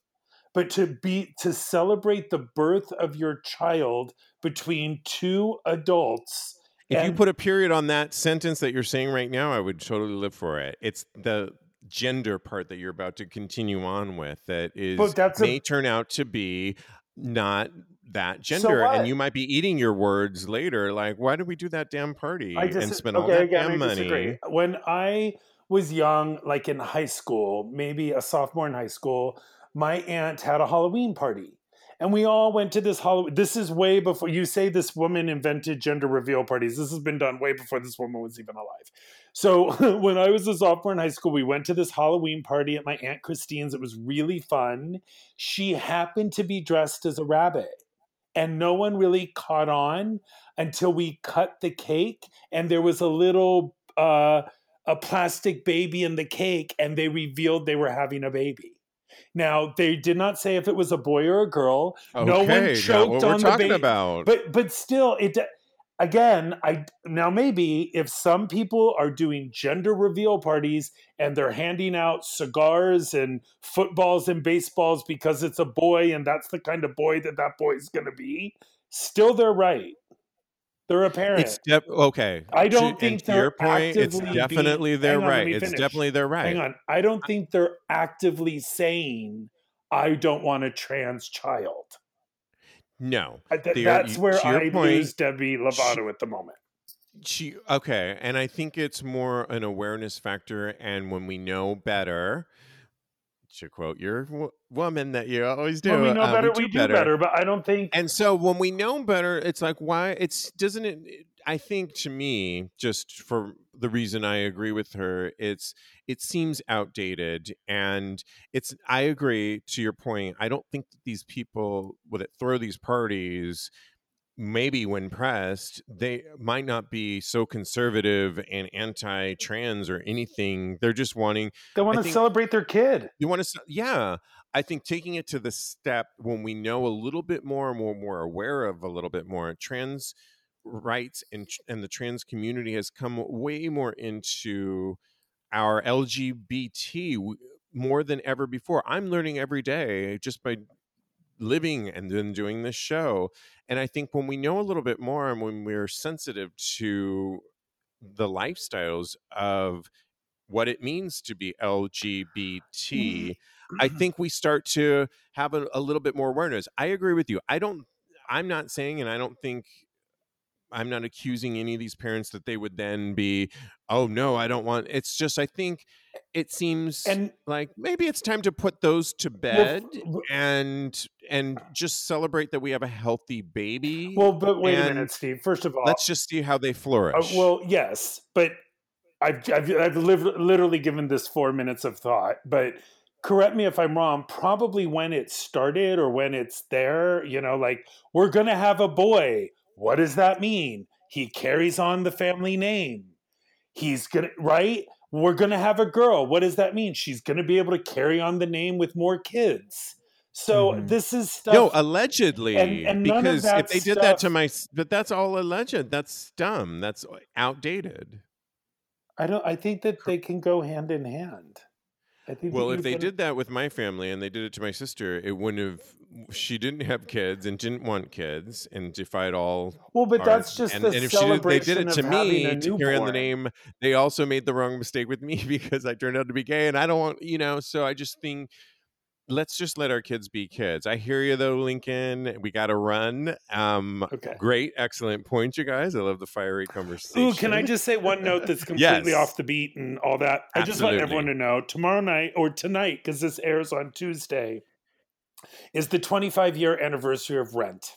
But to be to celebrate the birth of your child between two adults If you put a period on that sentence that you're saying right now, I would totally live for it. It's the gender part that you're about to continue on with that is that's a- may turn out to be not that gender what? and you might be eating your words later like why did we do that damn party I and dis- spend all that again, damn I money disagree. When I was young, like in high school, maybe a sophomore in high school, my aunt had a Halloween party. And we all went to this Halloween. This is way before you say this woman invented gender reveal parties. This has been done way before this woman was even alive. So when I was a sophomore in high school, we went to this Halloween party at my Aunt Christine's. It was really fun. She happened to be dressed as a rabbit and no one really caught on until we cut the cake and there was a little uh a plastic baby in the cake and they revealed they were having a baby now they did not say if it was a boy or a girl. No one Okay, choked on the baby about. but but still it again i now maybe if some people are doing gender reveal parties and they're handing out cigars and footballs and baseballs because it's a boy and that's the kind of boy that that boy is going to be still they're right they're a parent. It's def- okay. I don't and think to they're your point it's definitely being- they're on, right. it's finish. definitely they're right. Hang on. I don't think they're actively saying i don't want a trans child. No. I- th- The- that's where i point, lose demi lovato at the moment. she okay and i think it's more an awareness factor and when we know better to quote your w- woman that you always do when we know uh, better we do, better. but i don't think and so when we know better it's like why it's doesn't it i think to me just for the reason i agree with her it's it seems outdated and it's i agree to your point i don't think that these people that throw these parties maybe when pressed they might not be so conservative and anti-trans or anything. They're just wanting they want I to think- celebrate their kid. You want to yeah. I think taking it to the step when we know a little bit more and we're more aware of a little bit more trans rights and and the trans community has come way more into our lgbt more than ever before. I'm learning every day just by living and then doing this show and i think when we know a little bit more and when we're sensitive to the lifestyles of what it means to be mm-hmm. lgbt I mm-hmm. think we start to have a, a little bit more awareness. I agree with you. I don't, I'm not saying, and I don't think, I'm not accusing any of these parents that they would then be, oh no, I don't want. It's just, I think it seems and like maybe it's time to put those to bed f- and and just celebrate that we have a healthy baby. well but wait a minute steve first of all let's just see how they Uh, flourish. well, yes, but I've, I've, I've literally given this four minutes of thought. But correct me if I'm wrong. Probably when it started or when it's there, you know, like we're gonna have a boy. What does that mean? He carries on the family name. He's gonna right. We're gonna have a girl. What does that mean? She's gonna be able to carry on the name with more kids. So Mhm. this is stuff. no, allegedly, and- and because if they did that to my, but that's all alleged. That's dumb. That's outdated. I don't. I think that they can go hand in hand. I think. Well, if they did that with my family and they did it to my sister, it wouldn't have. She didn't have kids and didn't want kids, and defied all. Well, but that's just and, the and if she did, they did it to me to carry on the name. They also made the wrong mistake with me because I turned out to be gay, and I don't want you know. So I just think. Let's just let our kids be kids. I hear you though, Lincoln. We got to run. Um, Okay. great, excellent point, you guys. I love the fiery conversation. Ooh, can I just say one note that's completely Yes. off the beat and all that? I just want everyone to know tomorrow night or tonight, because this airs on Tuesday, is the 25 year anniversary of Rent.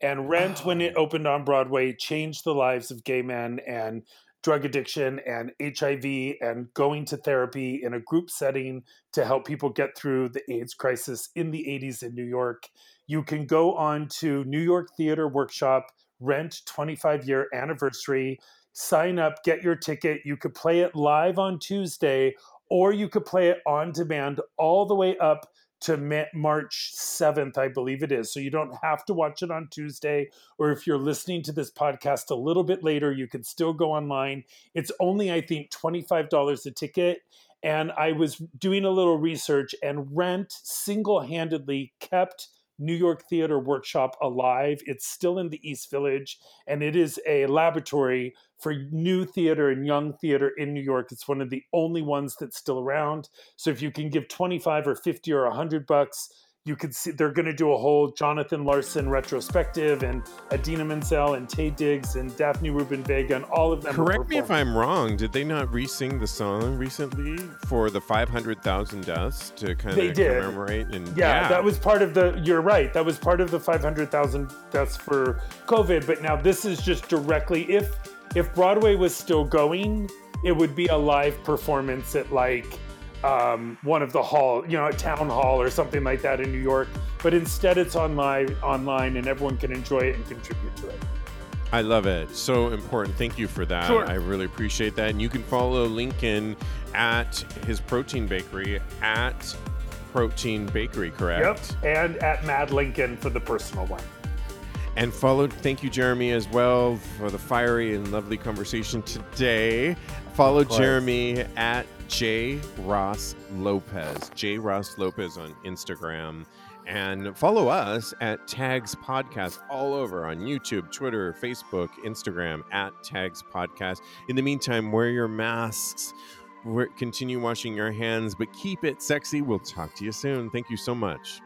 And Rent, when it Oh. opened on Broadway, changed the lives of gay men and drug addiction and HIV and going to therapy in a group setting to help people get through the AIDS crisis in the 80s in New York. You can go on to New York Theater Workshop, Rent 25 year anniversary. sign up, get your ticket. You could play it live on Tuesday, or you could play it on demand all the way up to March 7th, I believe it is. So you don't have to watch it on Tuesday. Or if you're listening to this podcast a little bit later, you can still go online. It's only, I think, $25 a ticket. And I was doing a little research, and Rent single handedly kept New York Theater Workshop alive. It's still in the East Village, and it is a laboratory for new theater and young theater in New York. It's one of the only ones that's still around. So if you can give 25 or 50 or 100 bucks, you could see they're going to do a whole Jonathan Larson retrospective and Idina Menzel and Taye Diggs and Daphne Rubin Vega and all of them. Correct me if I'm wrong. Did they not re-sing the song recently for the 500,000 deaths to kind they of did. commemorate? And yeah, yeah, that was part of the. You're right. That was part of the 500,000 deaths for COVID. But now this is just directly if if Broadway was still going, it would be a live performance at like um, one of the hall, you know, a town hall or something like that in New York. But instead, it's online, online, and everyone can enjoy it and contribute to it. I love it. So important. Thank you for that. Sure. I really appreciate that. And you can follow Lincoln at his protein bakery at Protein Bakery, correct? Yep. And at Mad Lincoln for the personal one. And followed, thank you, Jeremy, as well, for the fiery and lovely conversation today. Follow Jeremy at J Ross Lopez, J Ross Lopez on Instagram. And follow us at Tags Podcast all over on YouTube, Twitter, Facebook, Instagram at Tags Podcast. In the meantime, wear your masks, continue washing your hands, but keep it sexy. We'll talk to you soon. Thank you so much.